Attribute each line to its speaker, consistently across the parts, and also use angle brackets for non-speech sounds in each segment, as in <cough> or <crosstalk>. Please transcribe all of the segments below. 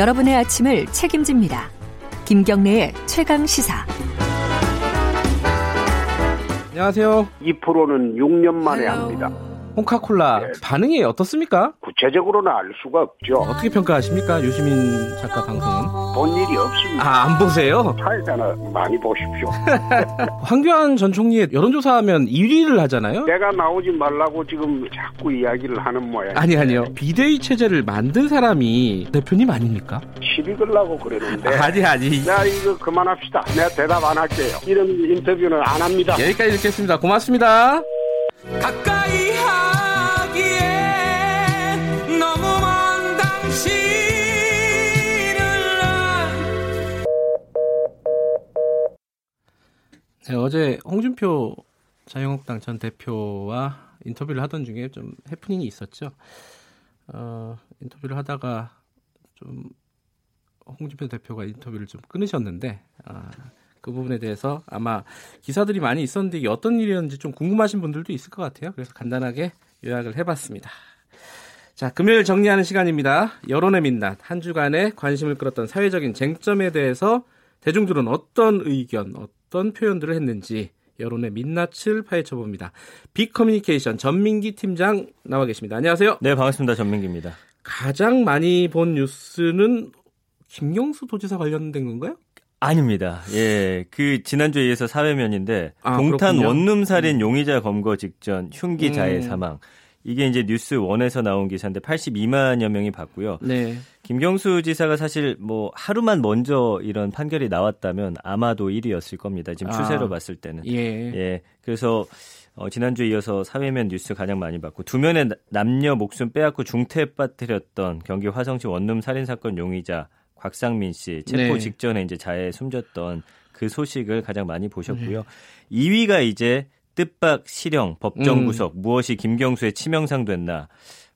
Speaker 1: 여러분의 아침을 책임집니다. 김경래의 최강 시사.
Speaker 2: 안녕하세요.
Speaker 3: 2%는 6년 만에 합니다.
Speaker 2: 홍카콜라
Speaker 3: 네.
Speaker 2: 반응이 어떻습니까?
Speaker 3: 구체적으로는 알 수가 없죠.
Speaker 2: 어떻게 평가하십니까? 유시민 작가 방송은?
Speaker 3: 본 일이 없습니다.
Speaker 2: 아, 안 보세요?
Speaker 3: 사회자나 많이 보십시오. <laughs>
Speaker 2: 황교안 전 총리의 여론조사하면 1위를 하잖아요?
Speaker 3: 내가 나오지 말라고 지금 자꾸 이야기를 하는 모양.
Speaker 2: 아니, 아니요. 비대위 체제를 만든 사람이 대표님 아닙니까?
Speaker 3: 시비 걸라고 그러는데.
Speaker 2: 아니, 아니.
Speaker 3: 나 이거 그만합시다. 내가 대답 안 할게요. 이런 인터뷰는 안 합니다.
Speaker 2: 여기까지 듣겠습니다. 고맙습니다.
Speaker 4: 가까
Speaker 2: 네, 어제 홍준표 자유한국당 전 대표와 인터뷰를 하던 중에 좀 해프닝이 있었죠. 어, 인터뷰를 하다가 좀 홍준표 대표가 인터뷰를 좀 끊으셨는데 아, 그 부분에 대해서 아마 기사들이 많이 있었는데 이게 어떤 일이었는지 좀 궁금하신 분들도 있을 것 같아요. 그래서 간단하게 요약을 해봤습니다. 자, 금요일 정리하는 시간입니다. 여론의 민낯 한 주간의 관심을 끌었던 사회적인 쟁점에 대해서 대중들은 어떤 의견, 어떤 표현들을 했는지 여론의 민낯을 파헤쳐 봅니다. 빅 커뮤니케이션 전민기 팀장 나와 계십니다. 안녕하세요.
Speaker 5: 네, 반갑습니다. 전민기입니다.
Speaker 2: 가장 많이 본 뉴스는 김경수 도지사 관련된 건가요?
Speaker 5: 아닙니다. 예, 그 지난주에 이어서 사회면인데
Speaker 2: 아,
Speaker 5: 동탄
Speaker 2: 그렇군요.
Speaker 5: 원룸 살인 용의자 검거 직전 흉기 자해
Speaker 2: 음.
Speaker 5: 사망. 이게 이제 뉴스 원에서 나온 기사인데 82만여 명이 봤고요.
Speaker 2: 네.
Speaker 5: 김경수 지사가 사실 뭐 하루만 먼저 이런 판결이 나왔다면 아마도 1위였을 겁니다. 지금
Speaker 2: 아.
Speaker 5: 추세로 봤을 때는.
Speaker 2: 예.
Speaker 5: 예. 그래서 어, 지난주에 이어서 사회면 뉴스 가장 많이 봤고 두 면의 나- 남녀 목숨 빼앗고 중태에 빠뜨렸던 경기 화성시 원룸 살인 사건 용의자 곽상민 씨 체포
Speaker 2: 네.
Speaker 5: 직전에 이제 자해에 숨졌던 그 소식을 가장 많이
Speaker 2: 네.
Speaker 5: 보셨고요. 2위가 이제 뜻밖 실형 법정
Speaker 2: 음.
Speaker 5: 구속 무엇이 김경수의 치명상 됐나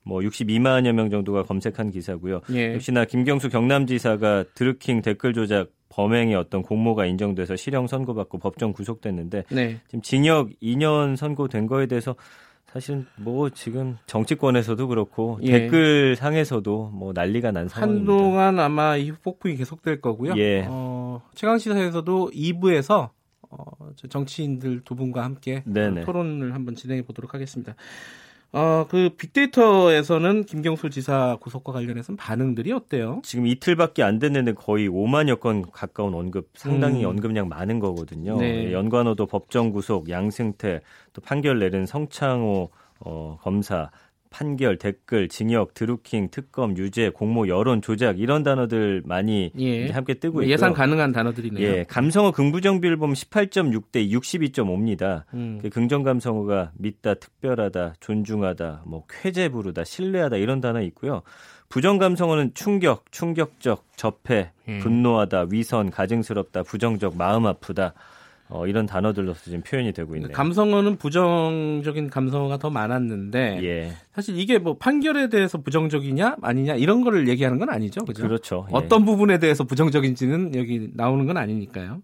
Speaker 5: 뭐 62만여 명 정도가 검색한 기사고요.
Speaker 2: 예.
Speaker 5: 역시나 김경수 경남지사가 드루킹 댓글 조작 범행의 어떤 공모가 인정돼서 실형 선고받고 법정 구속됐는데
Speaker 2: 네.
Speaker 5: 지금 징역 2년 선고된 거에 대해서 사실은 뭐 지금 정치권에서도 그렇고
Speaker 2: 예.
Speaker 5: 댓글 상에서도 뭐 난리가 난 상황입니다.
Speaker 2: 한동안 아마 이 폭풍이 계속될 거고요.
Speaker 5: 예.
Speaker 2: 어, 최강 시사에서도 2부에서 어, 저 정치인들 두 분과 함께
Speaker 5: 네네.
Speaker 2: 어, 토론을 한번 진행해 보도록 하겠습니다. 어, 그 빅데이터에서는 김경수 지사 구속과 관련해서는 반응들이 어때요?
Speaker 5: 지금 이틀밖에 안 됐는데 거의 5만여 건 가까운 언급, 상당히
Speaker 2: 음.
Speaker 5: 언급량 많은 거거든요.
Speaker 2: 네.
Speaker 5: 예, 연관어도 법정 구속, 양승태, 또 판결 내린 성창호 어, 검사, 판결, 댓글, 징역, 드루킹, 특검, 유죄, 공모, 여론, 조작 이런 단어들 많이
Speaker 2: 예.
Speaker 5: 함께 뜨고 있고요.
Speaker 2: 예상 가능한 단어들이네요.
Speaker 5: 예, 감성어 긍부정비를 보면 18.6 대 62.5입니다.
Speaker 2: 음.
Speaker 5: 그 긍정 감성어가 믿다, 특별하다, 존중하다, 뭐 쾌재 부르다, 신뢰하다 이런 단어 있고요. 부정 감성어는 충격, 충격적, 접해,
Speaker 2: 음.
Speaker 5: 분노하다, 위선, 가증스럽다, 부정적, 마음 아프다. 어, 이런 단어들로서 지금 표현이 되고 있네요.
Speaker 2: 감성어는 부정적인 감성어가 더 많았는데
Speaker 5: 예,
Speaker 2: 사실 이게 뭐 판결에 대해서 부정적이냐 아니냐 이런 거를 얘기하는 건 아니죠. 그죠?
Speaker 5: 그렇죠. 예.
Speaker 2: 어떤 부분에 대해서 부정적인지는 여기 나오는 건 아니니까요.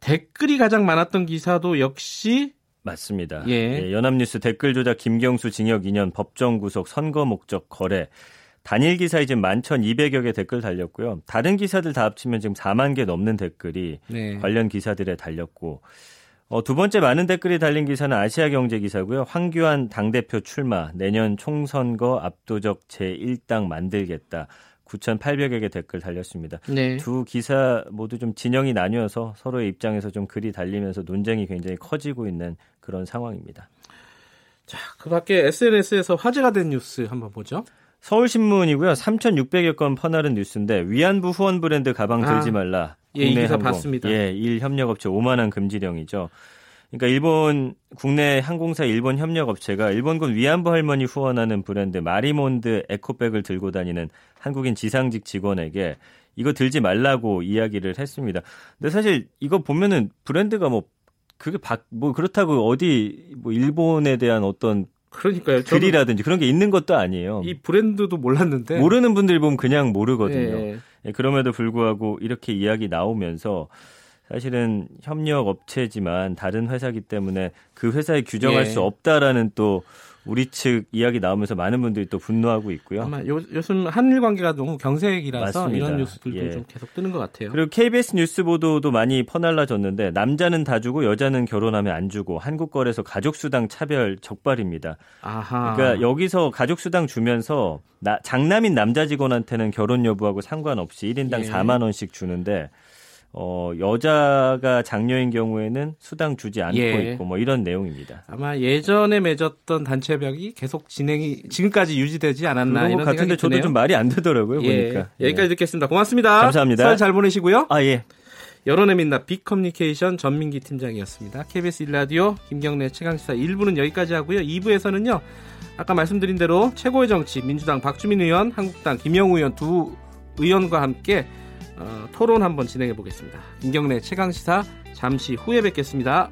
Speaker 2: 댓글이 가장 많았던 기사도 역시
Speaker 5: 맞습니다.
Speaker 2: 예.
Speaker 5: 예, 연합뉴스 댓글 조작 김경수 징역 2년 법정 구속 선거 목적 거래 단일 기사에 지금 11,200여 개 댓글 달렸고요. 다른 기사들 다 합치면 지금 4만 개 넘는 댓글이
Speaker 2: 네.
Speaker 5: 관련 기사들에 달렸고 어, 두 번째 많은 댓글이 달린 기사는 아시아 경제 기사고요. 황교안 당대표 출마, 내년 총선거 압도적 제1당 만들겠다. 9,800여 개 댓글 달렸습니다.
Speaker 2: 네.
Speaker 5: 두 기사 모두 좀 진영이 나뉘어서 서로의 입장에서 좀 글이 달리면서 논쟁이 굉장히 커지고 있는 그런 상황입니다.
Speaker 2: 자, 그 밖에 SNS에서 화제가 된 뉴스 한번 보죠.
Speaker 5: 서울신문이고요. 3,600여 건 퍼나른 뉴스인데 위안부 후원 브랜드 가방
Speaker 2: 아,
Speaker 5: 들지 말라.
Speaker 2: 예, 이
Speaker 5: 국내
Speaker 2: 기사
Speaker 5: 항공.
Speaker 2: 봤습니다.
Speaker 5: 예, 일 협력업체 5만 원 금지령이죠. 그러니까 일본 국내 항공사 일본 협력업체가 일본군 위안부 할머니 후원하는 브랜드 마리몬드 에코백을 들고 다니는 한국인 지상직 직원에게 이거 들지 말라고 이야기를 했습니다. 근데 사실 이거 보면은 브랜드가 뭐 그게 박, 뭐 그렇다고 어디 뭐 일본에 대한 어떤
Speaker 2: 그러니까요.
Speaker 5: 글이라든지 그런 게 있는 것도 아니에요.
Speaker 2: 이 브랜드도 몰랐는데
Speaker 5: 모르는 분들 보면 그냥 모르거든요.
Speaker 2: 예.
Speaker 5: 예, 그럼에도 불구하고 이렇게 이야기 나오면서 사실은 협력 업체지만 다른 회사기 때문에 그 회사에 규정할
Speaker 2: 예.
Speaker 5: 수 없다라는 또 우리 측 이야기 나오면서 많은 분들이 또 분노하고 있고요.
Speaker 2: 아마 요, 요즘 한일 관계가 너무 경색이라서
Speaker 5: 맞습니다.
Speaker 2: 이런 뉴스들도
Speaker 5: 예.
Speaker 2: 좀 계속 뜨는 것 같아요.
Speaker 5: 그리고 KBS 뉴스 보도도 많이 퍼날라졌는데 남자는 다 주고 여자는 결혼하면 안 주고 한국 거래소 가족 수당 차별 적발입니다.
Speaker 2: 아하.
Speaker 5: 그러니까 여기서 가족 수당 주면서 나- 장남인 남자 직원한테는 결혼 여부하고 상관없이 1인당
Speaker 2: 예.
Speaker 5: 4만 원씩 주는데 어, 여자가 장녀인 경우에는 수당 주지 않고
Speaker 2: 예.
Speaker 5: 있고 뭐 이런 내용입니다.
Speaker 2: 아마 예전에 맺었던 단체벽이 계속 진행이 지금까지 유지되지 않았나 이런
Speaker 5: 것 같은데
Speaker 2: 생각이
Speaker 5: 저도
Speaker 2: 드네요.
Speaker 5: 좀 말이 안 되더라고요
Speaker 2: 예,
Speaker 5: 보니까.
Speaker 2: 여기까지
Speaker 5: 예.
Speaker 2: 듣겠습니다. 고맙습니다.
Speaker 5: 감사합니다.
Speaker 2: 설 잘 보내시고요.
Speaker 5: 아 예.
Speaker 2: 여론의 민낯 빅커뮤니케이션 전민기 팀장이었습니다. KBS 1라디오 김경래 최강시사 1부는 여기까지 하고요. 2부에서는요. 아까 말씀드린 대로 최고의 정치 민주당 박주민 의원, 한국당 김영우 의원 두 의원과 함께 어, 토론 한번 진행해 보겠습니다. 김경래 최강 시사 잠시 후에 뵙겠습니다.